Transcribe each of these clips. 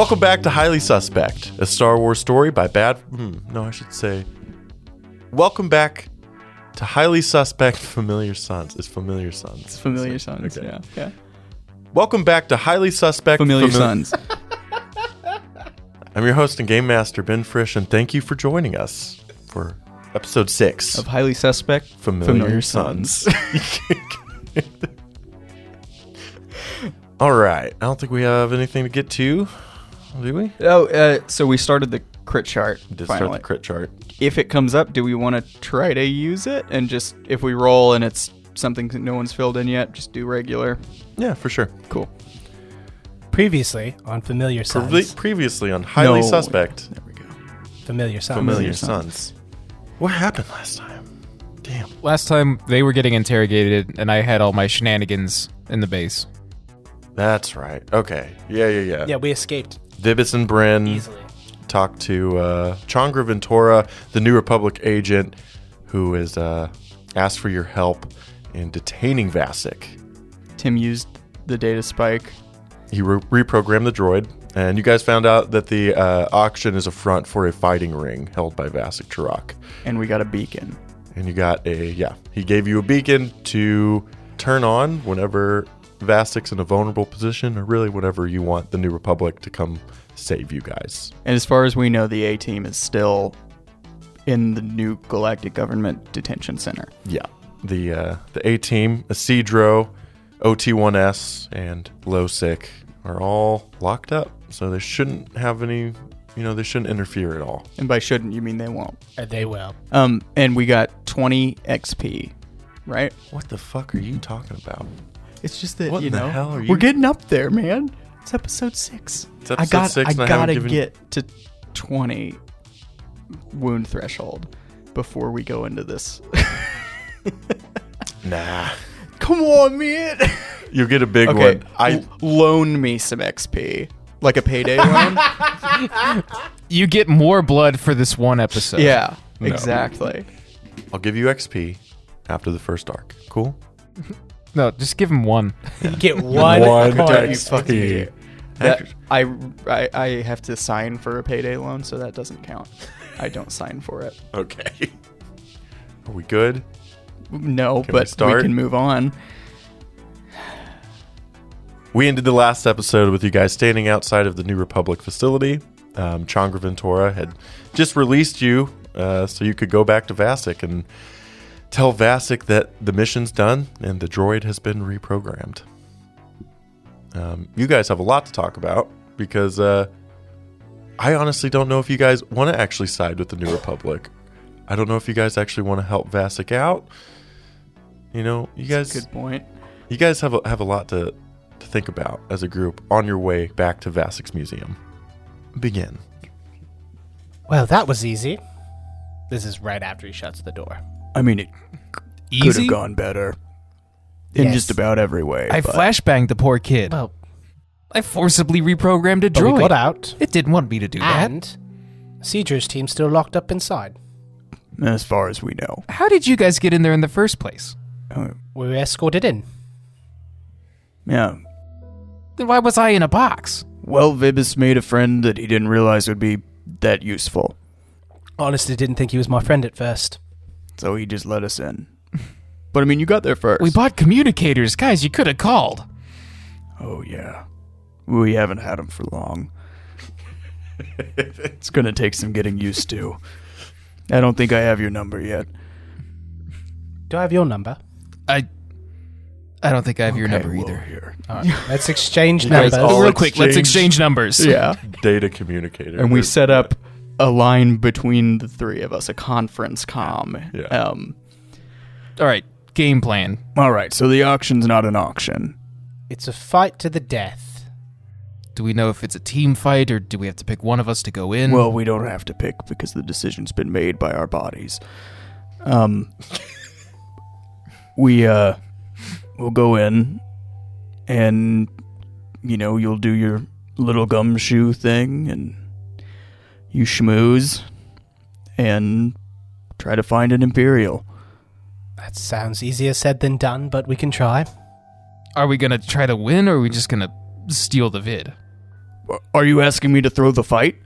Welcome back to Highly Suspect, a Star Wars story by Bad. Hmm, no, I should say. Welcome back to Highly Suspect Familiar Sons. It's Familiar Sons. It's Familiar Sons. Okay. Yeah. Yeah. Welcome back to Highly Suspect Familiar Fami- Sons. I'm your host and game master, Ben Frisch, and thank you for joining us for episode six of highly suspect Familiar, Familiar. Sons. All right. I don't think we have anything to get to, do we? oh, uh, so we started the crit chart. Did finally. start the crit chart. If it comes up, do we want to try to use it and just if we roll and it's something that no one's filled in yet, just do regular? Yeah, for sure. Cool. Previously on Familiar Sons. Previ- previously on Highly No. Suspect There we go. Familiar Sons. Familiar Sons. Sons. What happened last time? Damn. Last time they were getting interrogated, and I had all my shenanigans in the base. That's right. Okay. Yeah, yeah, yeah. Yeah, we escaped Vibis and Bryn easily. talked to uh, Changra Ventura, the New Republic agent, who has uh, asked for your help in detaining Vasic. Tim used the data spike. He re- reprogrammed the droid, and you guys found out that the uh, auction is a front for a fighting ring held by Vasic Chirac. and we got a beacon. And you got a, yeah, he gave you a beacon to turn on whenever Vasek's in a vulnerable position, or really whenever you want the New Republic to come save you guys. And as far as we know, the A team is still in the new Galactic Government Detention Center. Yeah. The uh, the A team, Isidro, OT1S, and Losic are all locked up. So they shouldn't have any, you know, they shouldn't interfere at all. And by shouldn't, you mean they won't. Uh, they will. Um, and we got 20 XP, right? What the fuck are you talking about? It's just that What you in the know hell are you- we're getting up there, man. It's episode six. It's I got. six, I and I haven't gotta given- get to 20 wound threshold before we go into this. Nah. Come on, man. You'll get a big okay, one. I l- loan me some XP, like a payday loan. You get more blood for this one episode. yeah, No. exactly. I'll give you XP after the first arc. Cool. No, just give him one. You get one, One point. text. fucking That, I, I I have to sign for a payday loan, so that doesn't count. I don't sign for it. Okay. Are we good? No, Can we but start? we can move on. We ended the last episode with you guys standing outside of the New Republic facility. Um, Changra Ventura had just released you uh, so you could go back to Vasek and tell Vasic that the mission's done and the droid has been reprogrammed. Um, you guys have a lot to talk about because uh, I honestly don't know if you guys want to actually side with the New Republic. I don't know if you guys actually want to help Vasic out. You know, you guys Good point. you guys have a, have a lot to, to think about as a group on your way back to Vasic's museum. Begin. Well, that was easy. This is right after he shuts the door. I mean, it could Easy. have gone better in Yes. just about every way. I but- flashbanged the poor kid. Well, I forcibly reprogrammed a but we droid. got out, It didn't want me to do that. and Cedra's team still locked up inside. as far as we know. How did you guys get in there in the first place? Uh, We were escorted in. yeah. Then why was I in a box? Well, Vibis made a friend that he didn't realize would be that useful, Honestly, didn't think he was my friend at first. So he just let us in. But I mean, you got there first. We bought communicators. Guys, you could have called. Oh yeah, we haven't had them for long. it's gonna take some getting used to. I don't think I have your number yet. Do I have your number? I I don't think I have your Okay, number well, either. Here. All right, let's exchange guys numbers. all Real quick, let's exchange- exchange numbers. Yeah. Data communicator. and we set up a line between the three of us, a conference com. Yeah. Um, All right, game plan. all right, so the auction's not an auction. It's a fight to the death. Do we know if it's a team fight or do we have to pick one of us to go in? Well, we don't have to pick because the decision's been made by our bodies. Um, we uh, we'll go in, and you know you'll do your little gumshoe thing, and you schmooze, and try to find an imperial. That sounds easier said than done, but we can try. are we gonna try to win or are we just gonna steal the vid? Are you asking me to throw the fight?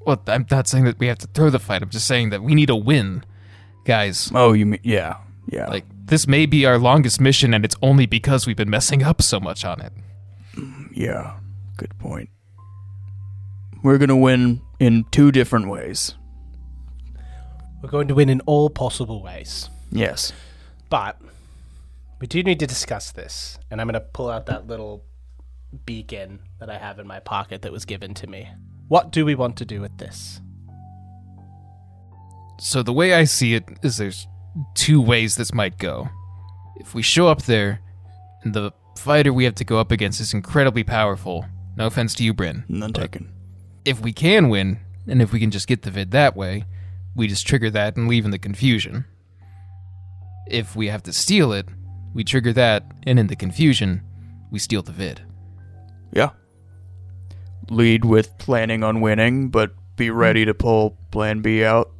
Well, I'm not saying that we have to throw the fight. I'm just saying that we need a win, guys. Oh, you mean yeah, yeah. Like this may be our longest mission, and it's only because we've been messing up so much on it. yeah, good point. We're gonna win in two different ways. We're going to win in all possible ways. Yes. But we do need to discuss this. And I'm going to pull out that little beacon that I have in my pocket that was given to me. What do we want to do with this? So the way I see it is there's two ways this might go. If we show up there, and the fighter we have to go up against is incredibly powerful. No offense to you, Bryn. None taken. If we can win, and if we can just get the vid that way, we just trigger that and leave in the confusion. If we have to steal it, we trigger that, and in the confusion, we steal the vid. Yeah. Lead with planning on winning, but be ready to pull Plan B out.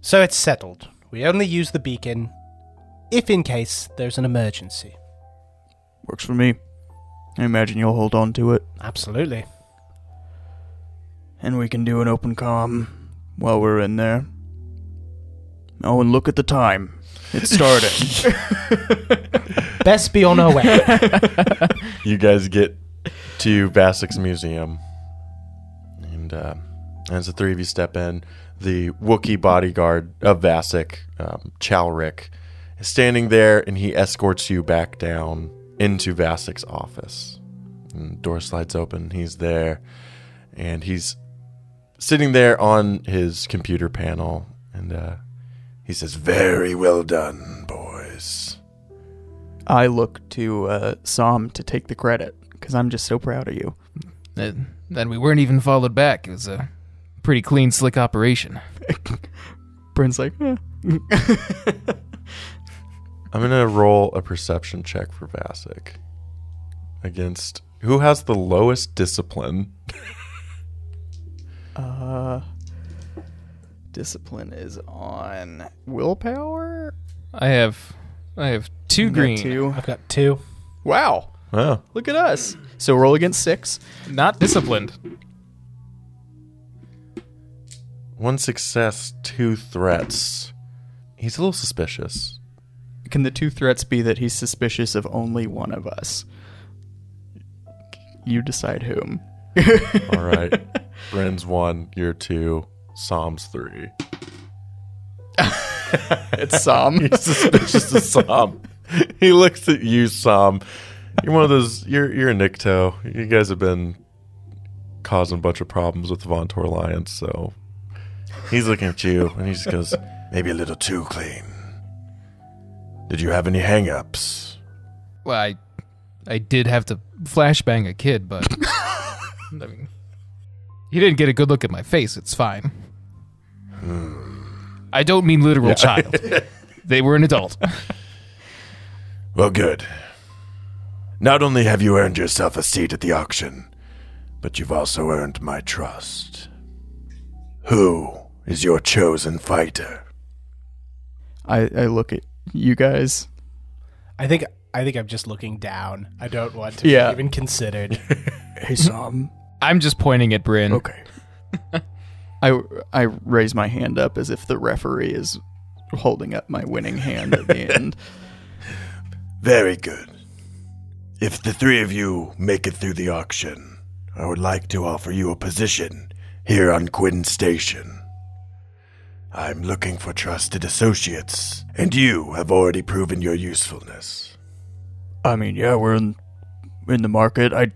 So it's settled. We only use the beacon if in case there's an emergency. Works for me. I imagine you'll hold on to it, Absolutely. And we can do an open comm while we're in there. Oh, and look at the time. It's starting. Best be on our way. You guys get to Vasik's museum, and uh, as the three of you step in, the Wookiee bodyguard of Vasik, um, Chalric, is standing there, and he escorts you back down into Vasik's office. And the door slides open. He's there, and he's sitting there on his computer panel, and uh, he says, "Very well done, boys." I look to uh, Sam to take the credit because I'm just so proud of you. And then we weren't even followed back. It was a pretty clean, slick operation. Bryn's like, eh. I'm gonna roll a perception check for Vasic against who has the lowest discipline. uh, discipline is on willpower. I have, I have two You got green. two. I've got two. Wow, Oh, look at us. So we roll against six. Not disciplined. one success, two threats. He's a little suspicious. Can the two threats be that he's suspicious of only one of us? You decide whom. All right, Bren's one, you're two, Psalm's three. It's Sam. He's suspicious of Psalm. He looks at you, Psalm. You're one of those. You're you're a Nikto. You guys have been causing a bunch of problems with the Vontor Alliance, so he's looking at you and he just goes, "Maybe a little too clean." Did you have any hang-ups? Well, I, I did have to flashbang a kid, but I mean, he didn't get a good look at my face. It's fine. I don't mean literal child. they were an adult. Well, good. Not only have you earned yourself a seat at the auction, but you've also earned my trust. Who is your chosen fighter? I, I look at you guys. I think I think I'm just looking down. I don't want to Yeah. be even considered. Hey, Sam. I'm just pointing at Bryn. Okay. I I raise my hand up as if the referee is holding up my winning hand at the end. Very good. If the three of you make it through the auction, I would like to offer you a position here on Quinn Station. I'm looking for trusted associates, and you have already proven your usefulness. I mean, yeah, we're in in the market. I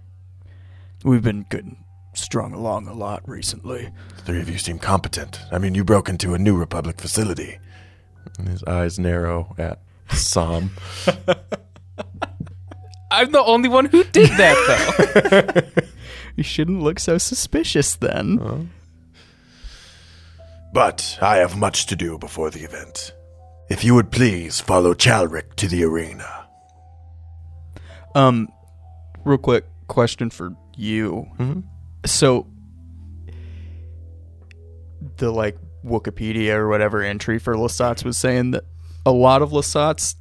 we've been getting strung along a lot recently. The three of you seem competent. I mean, you broke into a New Republic facility. And his eyes narrow at Sam. I'm the only one who did that, though. You shouldn't look so suspicious then. But I have much to do before the event. If you would please follow Chalric to the arena. Um, real quick question for you. Mhm. So, the like Wikipedia or whatever entry for Lasats was saying that a lot of Lasats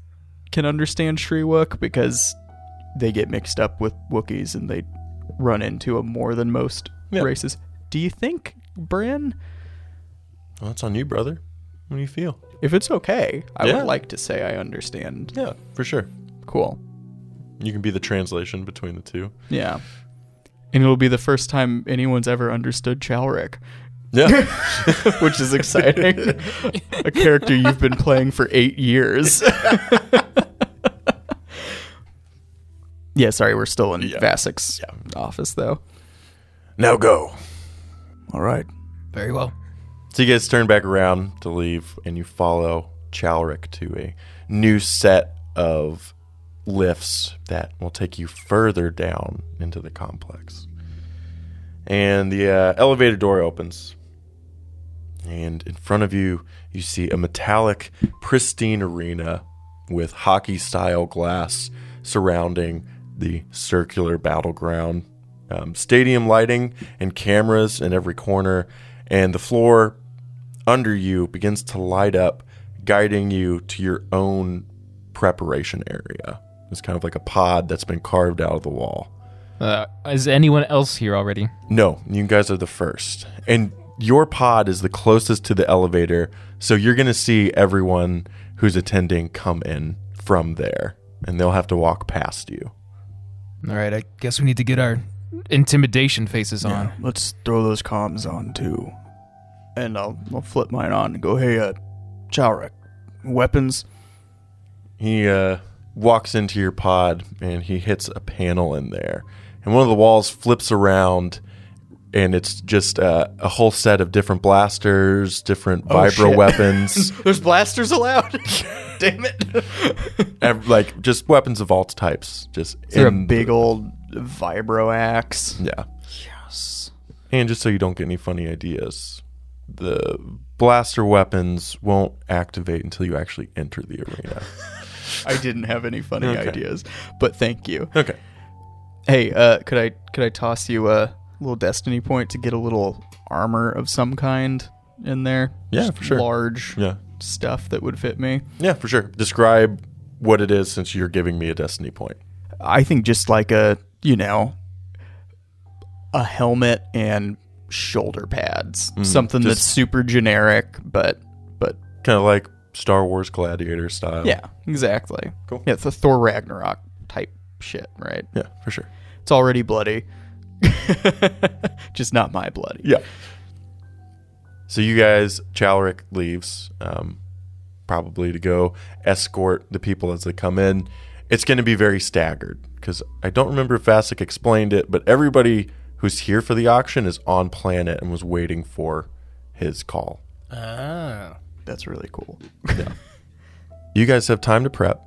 can understand Shyriiwook because they get mixed up with Wookiees and they run into a more than most Yeah. races. Do you think, Bryn, Well, that's on you, brother. What do you feel? if it's okay, I Yeah. would like to say I understand. Yeah, for sure. Cool. You can be the translation between the two. Yeah. And it'll be the first time anyone's ever understood Chalric, Yeah. which is exciting. a character you've been playing for eight years. yeah, sorry, we're still in Yeah. Vasek's office, though. now go. All right. Very well. So you guys turn back around to leave, and you follow Chalric to a new set of lifts that will take you further down into the complex. And the uh, elevator door opens, and in front of you, you see a metallic, pristine arena with hockey-style glass surrounding the circular battleground. Um, stadium lighting and cameras in every corner, and the floor under you begins to light up, guiding you to your own preparation area. It's kind of like a pod that's been carved out of the wall. Uh, is anyone else here already? No, you guys are the first. And your pod is the closest to the elevator, so you're going to see everyone who's attending come in from there, and they'll have to walk past you. All right, I guess we need to get our intimidation faces on. Let's throw those comms on, too. And I'll, I'll flip mine on and go, hey, uh, Chalric, weapons? He uh, walks into your pod and he hits a panel in there. And one of the walls flips around and it's just uh, a whole set of different blasters, different vibro shit. weapons, There's blasters allowed? Damn it. like just weapons of all types. Just a big old vibro axe? Yeah. Yes. And just so you don't get any funny ideas, the blaster weapons won't activate until you actually enter the arena. I didn't have any funny Okay. ideas, but thank you. Okay. Hey, uh, could I could I toss you a little destiny point to get a little armor of some kind in there? Yeah, Just for sure. Large Yeah. stuff that would fit me. Yeah, for sure. Describe what it is since you're giving me a destiny point. I think just like a you know a helmet and shoulder pads, something that's super generic, but but Kind of like Star Wars Gladiator style. yeah, exactly. Cool. Yeah, it's the Thor Ragnarok type shit, right? Yeah, for sure. It's already bloody. Just not my bloody. Yeah. So you guys, Chalric leaves, um, probably to go escort the people as they come in. It's going to be very staggered because I don't remember if Vasek explained it, but everybody who's here for the auction is on planet and was waiting for his call. Ah. That's really cool. Yeah. You guys have time to prep.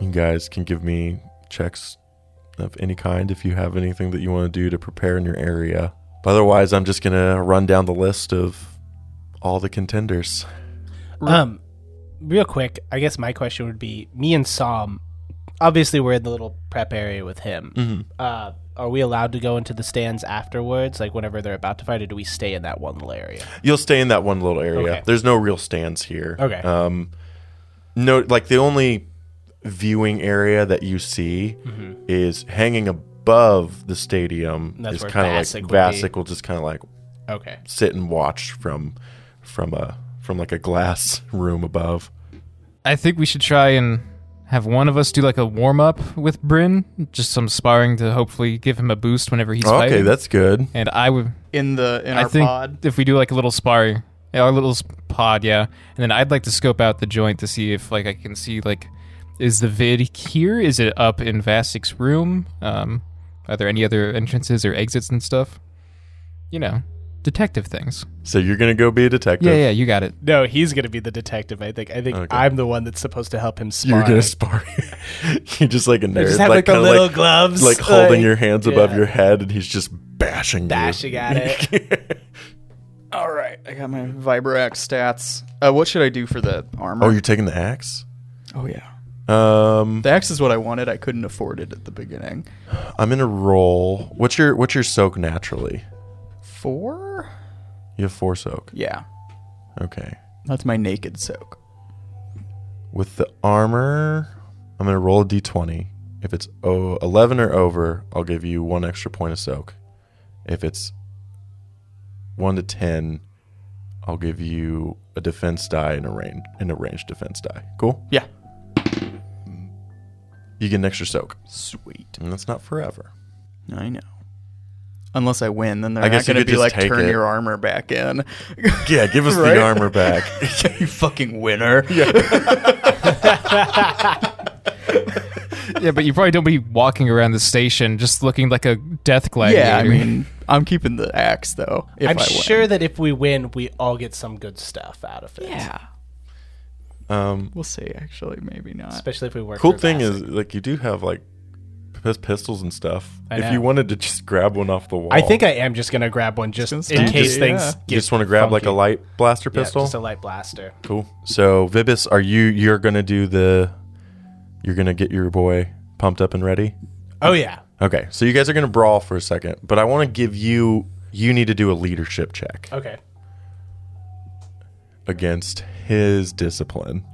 You guys can give me checks of any kind if you have anything that you want to do to prepare in your area. But otherwise, I'm just going to run down the list of all the contenders. Um, real quick, I guess my question would be: me and Psalm, obviously we're in the little prep area with him. Mhm. Uh, are we allowed to go into the stands afterwards, like whenever they're about to fight, or do we stay in that one little area? You'll stay in that one little area. Okay. There's no real stands here. Okay. Um, no, like the only viewing area that you see is hanging above the stadium. Mm-hmm. That's is where kind of like Vasek would be. Vasek will just kind of like Okay. sit and watch from from a from like a glass room above. I think we should try and have one of us do like a warm up with Bryn, just some sparring to hopefully give him a boost whenever he's okay, fighting. Okay, that's good. and I would, In the in I our think pod. if we do like a little sparring, yeah, our little s- pod, yeah, and then I'd like to scope out the joint to see if like I can see like, is the vid here? Is it up in Vasek's room? Um, are there any other entrances or exits and stuff? You know, detective things. So you're gonna go be a detective. Yeah, yeah, you got it. No, he's gonna be the detective. I think. I think Okay. I'm the one that's supposed to help him spar. You're gonna spar. you're just like a nerd, just have like, the kinda little gloves, like holding like- your hands above yeah. your head, and he's just bashing, you. Dashing at it. All right, I got my Vibroax stats. Uh, what should I do for the armor? oh, you're taking the axe. oh yeah, Um, the axe is what I wanted. I couldn't afford it at the beginning. I'm gonna roll. What's your what's your soak naturally? Four? You have four soak. Yeah, Okay. that's my naked soak. With the armor, I'm gonna roll a d20. If it's oh, 11 or over, I'll give you one extra point of soak. If it's 1 to 10, I'll give you a defense die and a range and a ranged defense die. Cool? Yeah. You get an extra soak. Sweet. And that's not forever. I know. Unless I win, then they're I not guess you going to could be just like, take turn it." your armor back in. Yeah, give us Right? the armor back. you fucking winner. Yeah, but you probably don't be walking around the station just looking like a death gladiator. Yeah, I mean, I'm keeping the axe though. If I'm I win. sure that if we win, we all get some good stuff out of it. Yeah, Um, we'll see. Actually, maybe not. Especially if we work. cool for thing Vassar. is, like, you do have like pis- pistols and stuff. I if know. you wanted to just grab one off the wall, I think I am just gonna grab one just Just in case do- things. yeah. you just want to grab like a light blaster Yeah, pistol. just a light blaster. Cool. So Vibis, are you you're gonna do the you're gonna get your boy pumped up and ready? Oh yeah. Okay. So you guys are gonna brawl for a second, but I want to give you you need to do a leadership check Okay. against his discipline.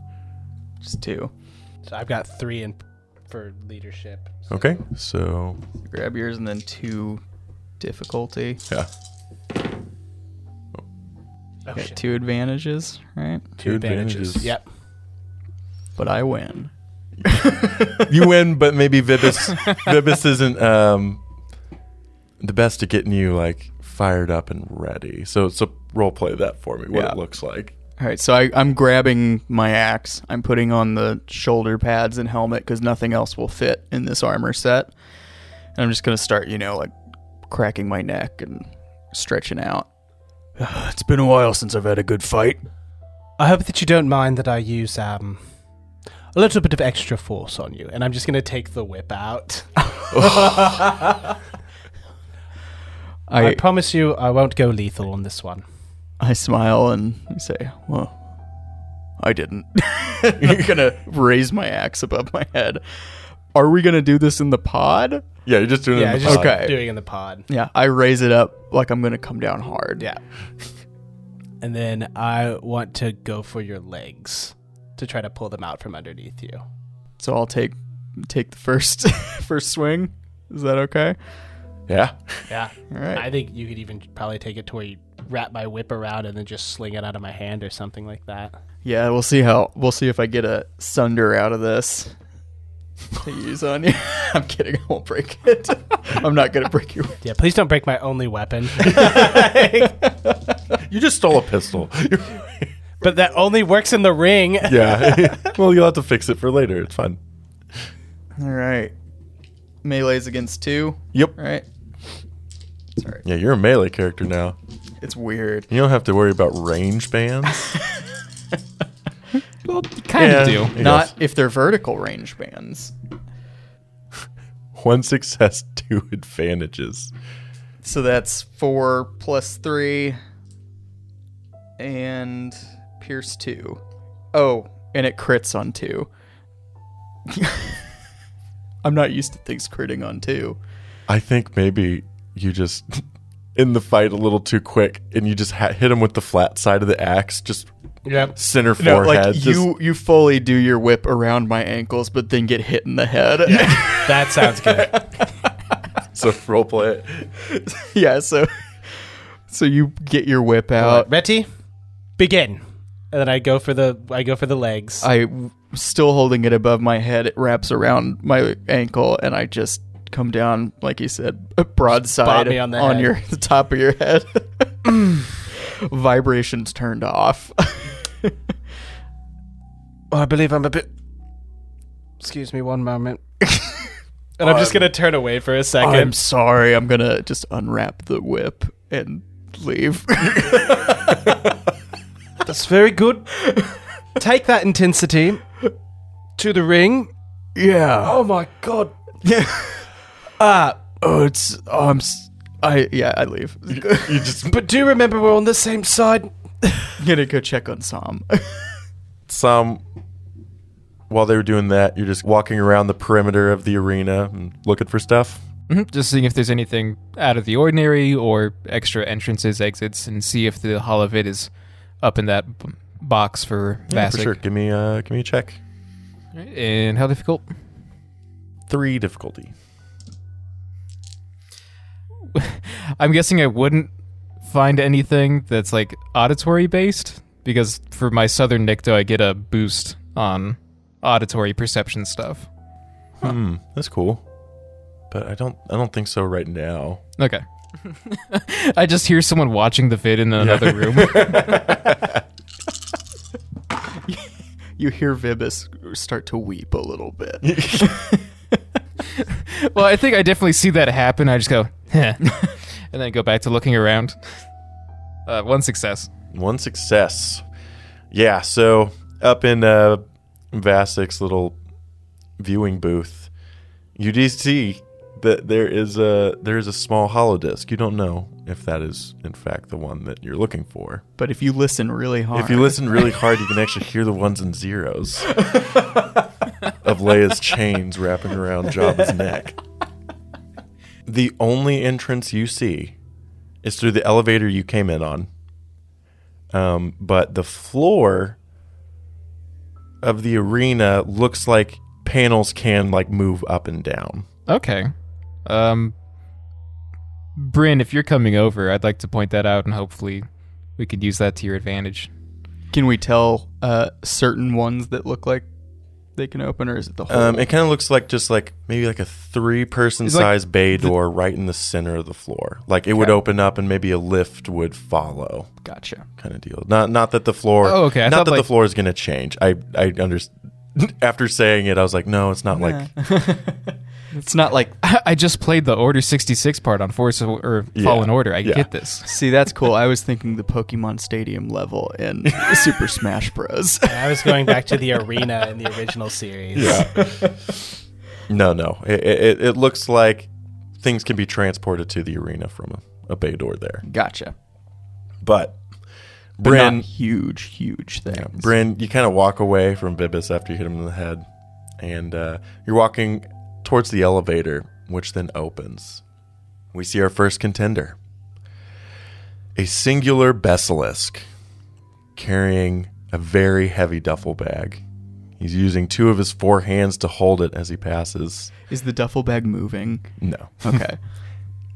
Just two. So I've got three in for leadership. Okay. So Grab yours and then two difficulty. yeah. Oh, Got shit. two advantages, right? Two advantages. Yep. But I win. you win, but maybe Vibis Vibis isn't um the best at getting you like fired up and ready. So so role play that for me, what Yeah. it looks like. All right, so I, I'm grabbing my axe. I'm putting on the shoulder pads and helmet because nothing else will fit in this armor set. And I'm just gonna start, you know, like cracking my neck and stretching out. it's been a while since I've had a good fight. I hope that you don't mind that I use um a little bit of extra force on you, and I'm just gonna take the whip out. I, I promise you, I won't go lethal on this one. I smile and I say, "Well, I didn't." You're gonna raise my axe above my head. Are we gonna do this in the pod? Yeah, you're just doing Yeah, it in the just pod. Okay. doing in the pod. Yeah, I raise it up like I'm gonna come down hard. Yeah. And then I want to go for your legs to try to pull them out from underneath you. So I'll take take the first first swing. Is that okay? Yeah. Yeah. All right. I think you could even probably take it to where you wrap my whip around and then just sling it out of my hand or something like that. Yeah, we'll see how we'll see if I get a sunder out of this to use on you. I'm kidding. I won't break it. I'm not gonna break your. Yeah, please don't break my only weapon. You just stole a pistol. but that only works in the ring. yeah. well, you'll have to fix it for later. It's fine. All right. Melee's against two. Yep. All right. Sorry. Yeah, you're a melee character now. It's weird. You don't have to worry about range bands. Well, kind Yeah. of do. Yes. Not if they're vertical range bands. One success, two advantages. So that's four plus three, and pierce two. Oh, and it crits on two. I'm not used to things critting on two. I think maybe you just in the fight a little too quick, and you just ha- hit him with the flat side of the axe, just Yep. center No, forehead. like just- you you fully do your whip around my ankles, but then get hit in the head. That sounds good. so role play it. yeah, so so you get your whip out. Ready? Begin. And then I go for the I go for the legs. I still holding it above my head. It wraps around my ankle, and I just come down, like you said, broadside Bop on the head. your the top of your head. Vibrations turned off. Oh, I believe I'm a bit. Excuse me one moment. and I'm just gonna turn away for a 2nd I'm sorry. I'm gonna just unwrap the whip and leave. That's very good. Take that intensity to the ring. yeah. Oh my god. Yeah. Ah, Oh, it's. Oh, I'm. s- I yeah. I leave. You just but do remember we're on the same side. gonna go check on Sam. some. While they were doing that, you're just walking around the perimeter of the arena and looking for stuff. Mhm, Just seeing if there's anything out of the ordinary or extra entrances, exits, and see if the holovid is up in that b- box for Yeah, Vassic. for sure. Give me uh, give me a check. And how difficult? three difficulty. I'm guessing I wouldn't find anything that's like auditory based because for my southern Nikto I get a boost on auditory perception stuff. Hmm, that's cool. But I don't I don't think so right now. Okay. I just hear someone watching the vid in another room. You hear Vibis start to weep a little bit. Well, I think I definitely see that happen. I just go, Heh, and then go back to looking around. Uh, one success. One success. Yeah, so up in uh Vasik's little viewing booth, you do see that there is a there is a small hollow disc. You don't know if that is in fact the one that you're looking for. But if you listen really hard, If you listen really hard, you can actually hear the ones and zeros of Leia's chains wrapping around Jabba's neck. The only entrance you see is through the elevator you came in on. Um, but the floor of the arena looks like panels can like move up and down. Okay. Um, Bryn, if you're coming over, I'd like to point that out, and hopefully, we could use that to your advantage. can we tell uh, certain ones that look like they can open, or is it the whole? Um, it kind of looks like just like maybe like a three person It's like size bay door right in the center of the floor. Like it would Okay. open up and maybe a lift would follow, gotcha. kind of deal. Not not that the floor. Oh, okay. I not thought, that the like- floor is going to change. I I understand. After saying it, I was like, no, it's not like. It's not like. I just played the Order 66 part on Force of, or Yeah. Fallen Order. I Yeah. get this. See, that's cool. I was thinking the Pokemon Stadium level in Super Smash Bros. I was going back to the arena in the original series. Yeah. no, no. It, it it looks like things can be transported to the arena from a, a bay door there. gotcha. But But Bryn, not huge, huge thing. Yeah, Bryn, you kind of walk away from Vibis after you hit him in the head, and uh, you're walking towards the elevator, which then opens. We see our first contender a singular Besalisk carrying a very heavy duffel bag. He's using two of his four hands to hold it as he passes. Is the duffel bag moving? No. Okay.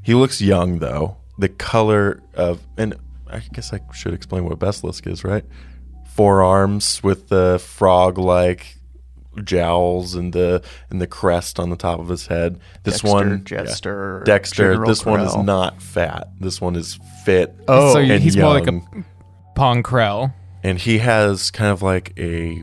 He looks young, though. The color of, and I guess I should explain what Besalisk is, right? Four arms with the frog-like jowls and the and the crest on the top of his head. This Dexter, one, Jettster, yeah. Dexter. General This one is not fat. This one is fit. Oh, so and he's more like a young. Pong Krell. and he has kind of like a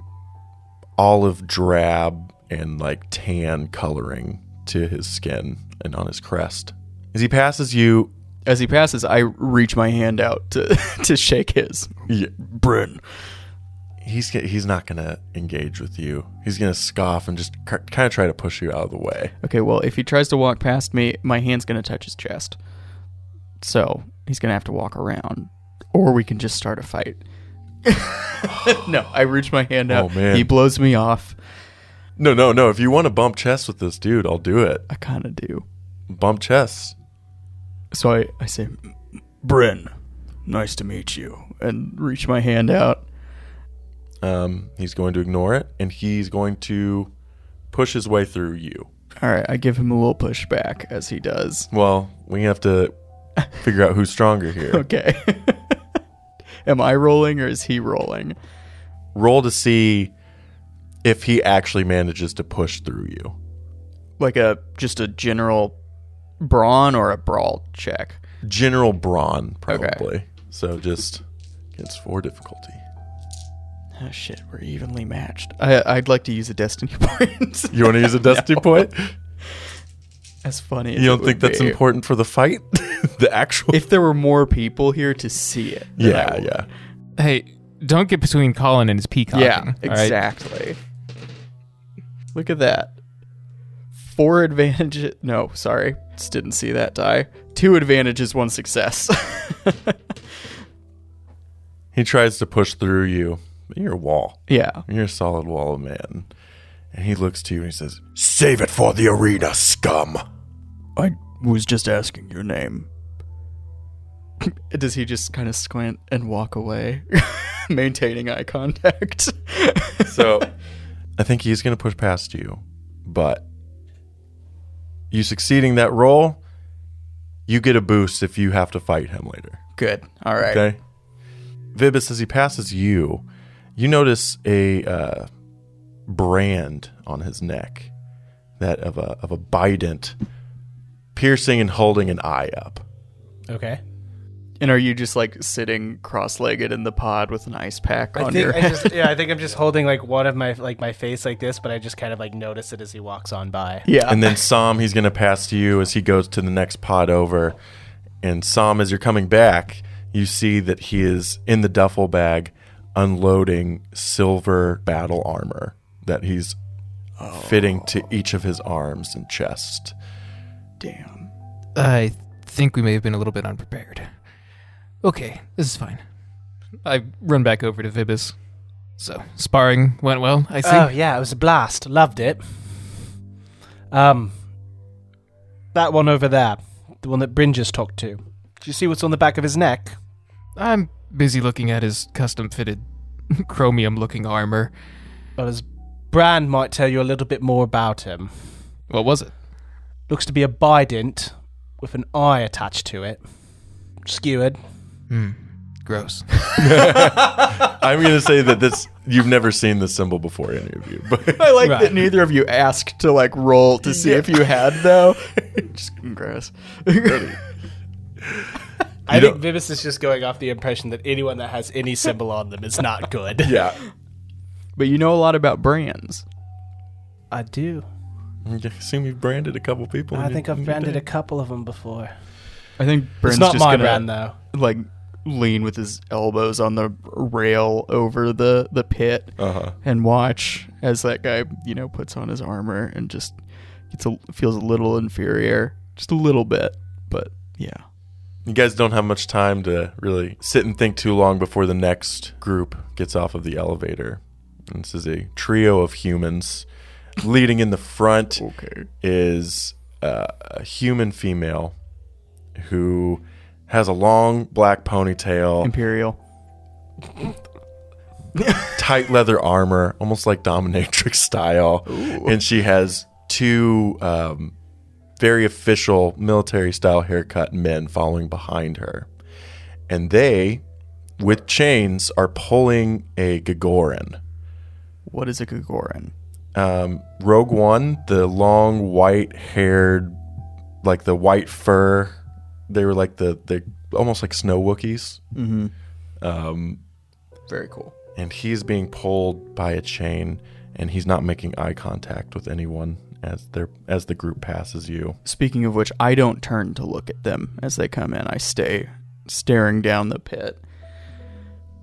olive drab and like tan coloring to his skin and on his crest. As he passes you, As he passes, I reach my hand out to to shake his. yeah, Bryn. He's he's not gonna engage with you. He's gonna scoff and just kind of try to push you out of the way. Okay, well, if he tries to walk past me, my hand's gonna touch his chest. So he's gonna have to walk around, or we can just start a fight. no, I reach my hand out. Oh, man. He blows me off. No, no, no. If you want to bump chests with this dude, I'll do it. I kind of do. Bump chests. So I, I say, Bryn, nice to meet you, and reach my hand out. Um, he's going to ignore it, and he's going to push his way through you. All right, I give him a little pushback as he does. Well, we have to figure out who's stronger here. Okay. Am I rolling or is he rolling? Roll to see if he actually manages to push through you. Like a just a general brawn or a brawl check? General brawn, Okay. probably. So just against four difficulty. Oh shit, we're evenly matched. I, I'd like to use a destiny point. You want to use a destiny No. point? As funny. As You it don't think would that's be. important for the fight? the actual. If there were more people here to see it. then I yeah, would. yeah. Hey, don't get between Colin and his peacock. Yeah, all right? exactly. Look at that. Four advantages. No, sorry. Just didn't see that die. Two advantages, one success. He tries to push through you. But You're a wall. yeah. You're a solid wall of man. And he looks to you and he says, Save it for the arena, scum. I was just asking your name. Does he just kind of squint and walk away, maintaining eye contact? So I think he's going to push past you, but you succeeding that roll, you get a boost if you have to fight him later. Good. All right. Okay. Vibis, as he passes you, you notice a uh, brand on his neck, that of a of a bident, piercing and holding an eye up. Okay. And are you just like sitting cross-legged in the pod with an ice pack I on think your I head? just yeah, I think I'm just holding like one of my like my face like this, but I just kind of like notice it as he walks on by. yeah. And then Sam, he's going to pass to you as he goes to the next pod over. And Sam, as you're coming back, you see that he is in the duffel bag unloading silver battle armor that he's fitting to each of his arms and chest. Damn. I think we may have been a little bit unprepared. Okay, this is fine. I run back over to Vibis. So, sparring went well, I see. Oh yeah, it was a blast. Loved it. Um, that one over there, the one that Bryn just talked to. Do you see what's on the back of his neck? I'm busy looking at his custom fitted chromium looking armor. Well, his brand might tell you a little bit more about him. What was it? Looks to be a bident with an eye attached to it, skewered. Hmm. Gross. I'm going to say that this you've never seen this symbol before, any of you. But I like Right. that neither of you asked to like roll to see if you had though. just gross. I think don't- is just going off the impression that anyone that has any symbol on them is not good. yeah, but you know a lot about brands. I do. I assume you've branded a couple people. I in think your- I've in your branded day. a couple of them before. I think Brent's it's not just my gonna, brand though. like lean with his elbows on the rail over the the pit Uh-huh. and watch as that guy you know puts on his armor and just gets a, feels a little inferior, just a little bit, but yeah. You guys don't have much time to really sit and think too long before the next group gets off of the elevator. And this is a trio of humans. Leading in the front Okay. is uh, a human female who has a long black ponytail, Imperial. tight leather armor, almost like dominatrix style, and she has two um, very official military style haircut men following behind her, and they, with chains, are pulling a Gagoran. What is a Gagoran? Um, Rogue One, the long white haired, like the white fur, they were like the they almost like snow Wookiees. Mm-hmm. Um, Very cool. and he's being pulled by a chain and he's not making eye contact with anyone as they as the group passes you. Speaking of which, I don't turn to look at them as they come in. I stay staring down the pit.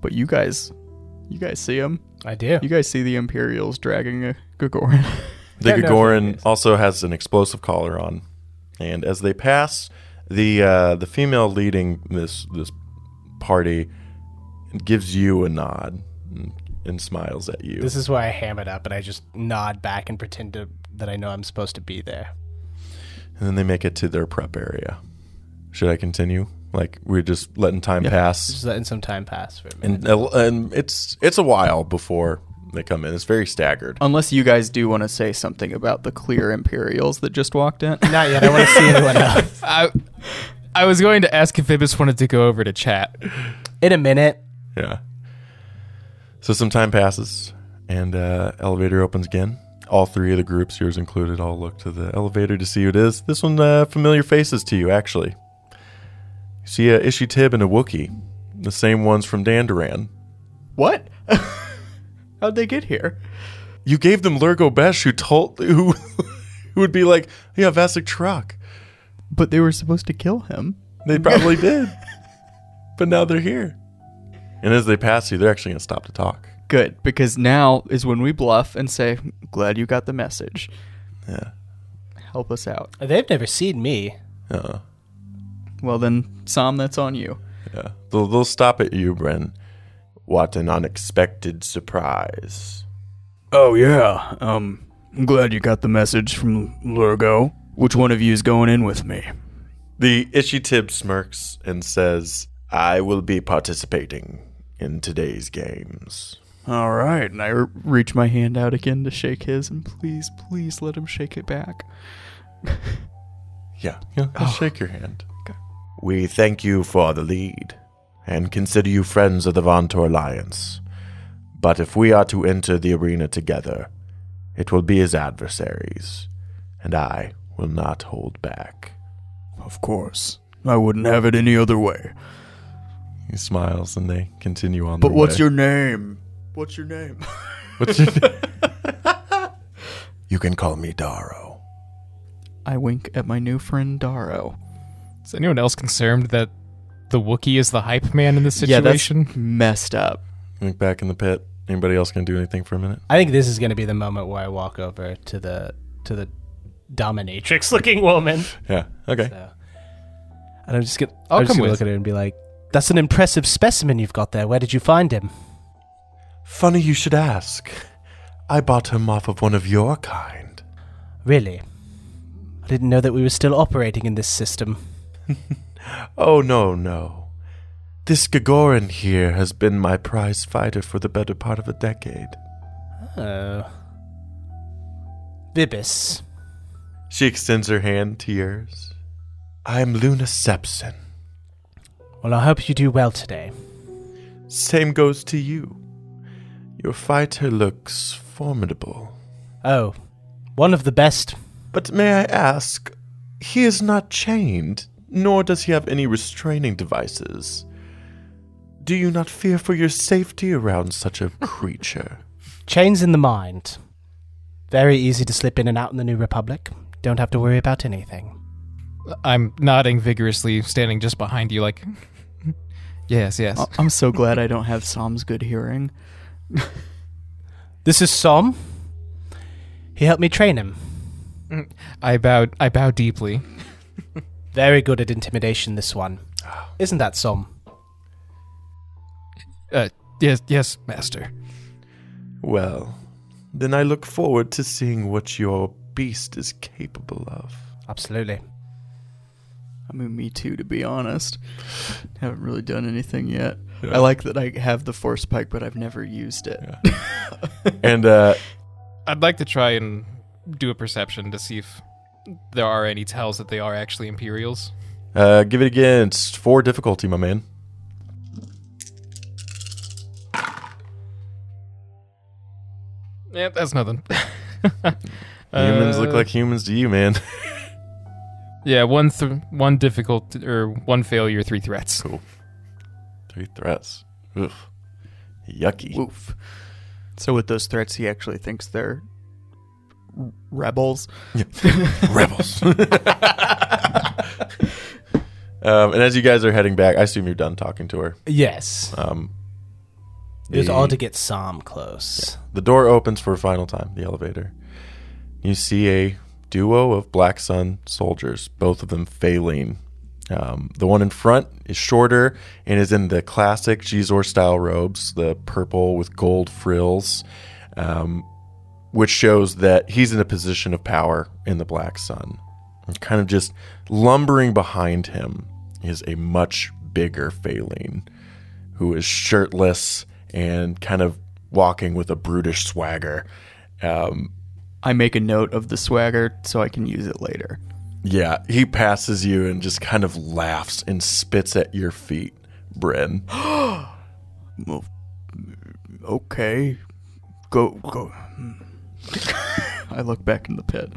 But you guys, you guys see them? I do. You guys see the Imperials dragging a Gagoran? The Don't know Gagoran is. also has an explosive collar on, and as they pass, the uh, the female leading this this party gives you a nod and, and smiles at you. This is why I ham it up and I just nod back and pretend to, that I know I'm supposed to be there. and then they make it to their prep area. Should I continue? Like we're just letting time pass. Just letting some time pass for a minute. and and it's it's a while before they come in. It's very staggered. Unless you guys do want to say something about the clear Imperials that just walked in. Not yet. I want to see anyone else. I, I was going to ask if Vibis wanted to go over to chat. In a minute. Yeah. So some time passes, and uh, elevator opens again. All three of the groups, yours included, all look to the elevator to see who it is. This one, uh, familiar faces to you, actually. You see a Ishi Tib and a Wookie, the same ones from Dandaran. what? How'd they get here? You gave them Lurgo Besh, who told who who would be like, "Yeah, Vasic truck." But they were supposed to kill him. They probably did, but now they're here. And as they pass you, they're actually gonna stop to talk. Good, because now is when we bluff and say, "Glad you got the message. Yeah. Help us out." They've never seen me. Uh, Well then, Sam, that's on you. Yeah. They'll, they'll stop at you, Bren. What an unexpected surprise. Oh yeah. Um, I'm glad you got the message from Lurgo. Which one of you is going in with me? The Ishi Tib smirks and says, I will be participating in today's games. All right, and I reach my hand out again to shake his, and please, please let him shake it back. Yeah, yeah. I'll oh. shake your hand. We thank you for the lead, and consider you friends of the Vontor Alliance. But if we are to enter the arena together, it will be as adversaries, and I will not hold back. Of course. I wouldn't have it any other way. He smiles, and they continue on. But their what's way. your name? What's your name? What's your name? you can call me Daro. I wink at my new friend Daro. Is anyone else concerned that the Wookiee is the hype man in this situation? Yeah, that's situation? messed up. Look back in the pit. Anybody else gonna do anything for a minute? I think this is going to be the moment where I walk over to the to the dominatrix looking woman. Yeah. Okay. So, and I'm just gonna, I'll I'm just come gonna with. look at her and be like, "That's an impressive specimen you've got there. Where did you find him?" Funny you should ask. I bought him off of one of your kind. Really? I didn't know that we were still operating in this system. Oh, no, no. This Gamorrean here has been my prize fighter for the better part of a decade. Oh. Vibis. She extends her hand to yours. I am Luna Sepson. Well, I hope you do well today. Same goes to you. Your fighter looks formidable. Oh, one of the best. But may I ask, he is not chained, nor does he have any restraining devices. Do you not fear for your safety around such a creature? Chains in the mind. Very easy to slip in and out in the New Republic. Don't have to worry about anything. I'm nodding vigorously, standing just behind you, like, yes, yes. I- I'm so glad I don't have Sam's good hearing. This is Som. He helped me train him. I bow. I bow deeply. Very good at intimidation, this one. Isn't that Som? Uh, yes, yes, master. Well, then I look forward to seeing what your beast is capable of. Absolutely. I mean, me too, to be honest. Haven't really done anything yet. I like that I have the force pike, but I've never used it. And uh, I'd like to try and do a perception to see if there are any tells that they are actually Imperials. uh, give it again. It's four difficulty, my man. Yeah, that's nothing. Humans Uh, look like humans to you, man. Yeah, one th- one difficult or one failure, three threats. Cool. Three threats. Ugh. Yucky. Woof. So with those threats, he actually thinks they're r- rebels. Rebels. um, and as you guys are heading back, I assume you're done talking to her. Yes. Um, It was the- odd to get Som close. The door opens for a final time, the elevator. You see a duo of Black Sun soldiers, both of them failing. Um, the one in front is shorter and is in the classic Xizor style robes, the purple with gold frills, um, which shows that he's in a position of power in the Black Sun. And kind of just lumbering behind him is a much bigger Phalanx who is shirtless and kind of walking with a brutish swagger. Um, I make a note of the swagger so I can use it later. yeah, he passes you and just kind of laughs and spits at your feet, Bryn. Well, okay. Go, go. I look back in the pit.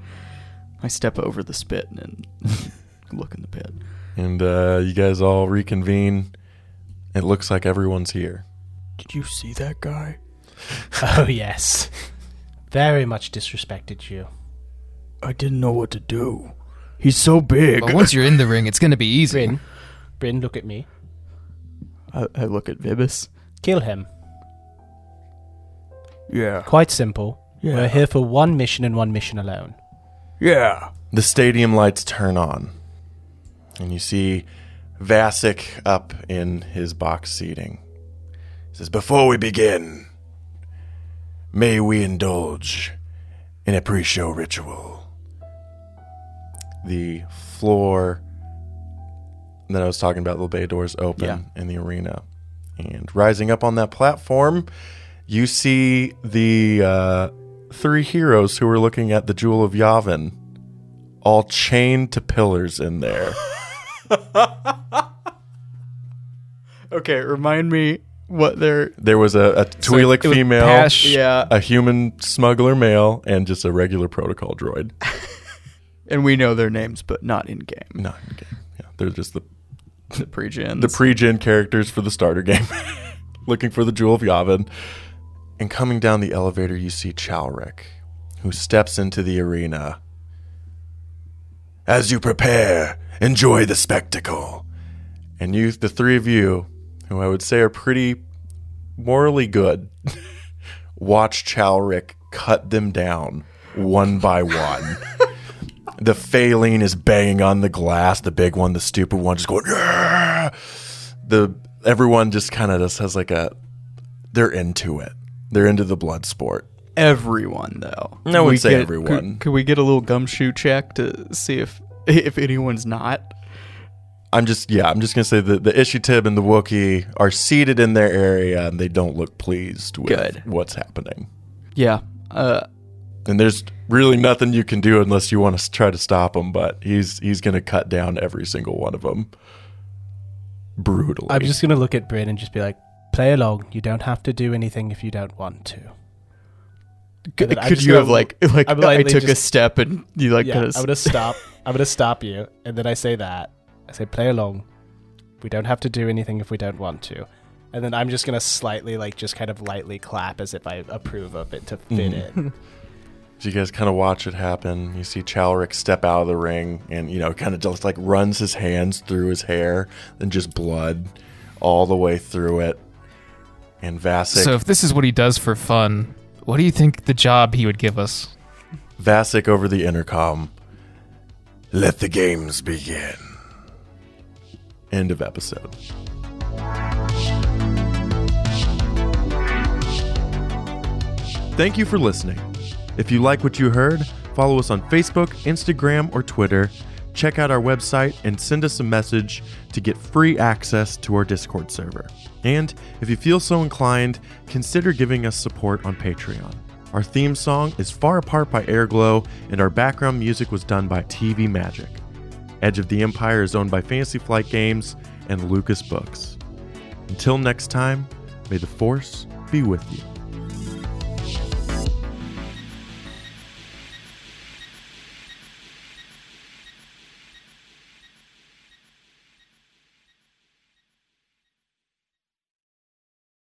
I step over the spit and look in the pit. And uh, you guys all reconvene. It looks like everyone's here. Did you see that guy? Oh, yes. Very much disrespected you. I didn't know what to do. He's so big. But once you're in the ring, it's going to be easy. Bryn, Bryn, look at me. I, I look at Vibis. Kill him. Yeah. Quite simple. Yeah. We're here for one mission and one mission alone. Yeah. The stadium lights turn on, and you see Vasic up in his box seating. He says, Before we begin, may we indulge in a pre show ritual. The floor that I was talking about, the bay doors open Yeah. in the arena. And rising up on that platform, you see the uh, three heroes who are looking at the Jewel of Yavin all chained to pillars in there. Okay, remind me what they're. There was a, a Twi'lek was female, Pash- Yeah, a human smuggler male, and just a regular protocol droid. and we know their names, but not in game. Not in game. Yeah, they're just the The pre-gens. the pre-gen characters for the starter game, looking for the Jewel of Yavin. And coming down the elevator, you see Chalric, who steps into the arena. As you prepare, enjoy the spectacle. And you, the three of you, who I would say are pretty morally good, watch Chalric cut them down one by one. the Falleen is banging on the glass. The big one, the stupid one, just going. "Yeah!" The everyone just kind of just has like a. They're into it. They're into the blood sport. everyone though. Wouldn't We say get- everyone. Could, could we get a little gumshoe check to see if if anyone's not? I'm just yeah. I'm just gonna say that the Ishi Tib and the Wookiee are seated in their area and they don't look pleased with Good. what's happening. Yeah. Uh, And there's really nothing you can do unless you want to try to stop him. But he's he's gonna cut down every single one of them brutally. I'm just gonna look at Bryn and just be like, "Play along. You don't have to do anything if you don't want to." could, could you gonna- have like like I'm I lightly took a step and you like yeah, kind I'm gonna stop. I'm gonna stop you, and then I say that. I say, "Play along. We don't have to do anything if we don't want to." And then I'm just gonna slightly, like, just kind of lightly clap as if I approve of it to fit Mhm. it. So you guys kind of watch it happen. You see Chalric step out of the ring and, you know, kind of just like runs his hands through his hair and just blood all the way through it. And Vasic, So if this is what he does for fun, what do you think the job he would give us? Vasic over the intercom. Let the games begin. End of episode. Thank you for listening. If you like what you heard, follow us on Facebook, Instagram, or Twitter. Check out our website and send us a message to get free access to our Discord server. And if you feel so inclined, consider giving us support on Patreon. Our theme song is Far Apart by Airglow, and our background music was done by TV Magic. Edge of the Empire is owned by Fantasy Flight Games and Lucas Books. Until next time, may the Force be with you.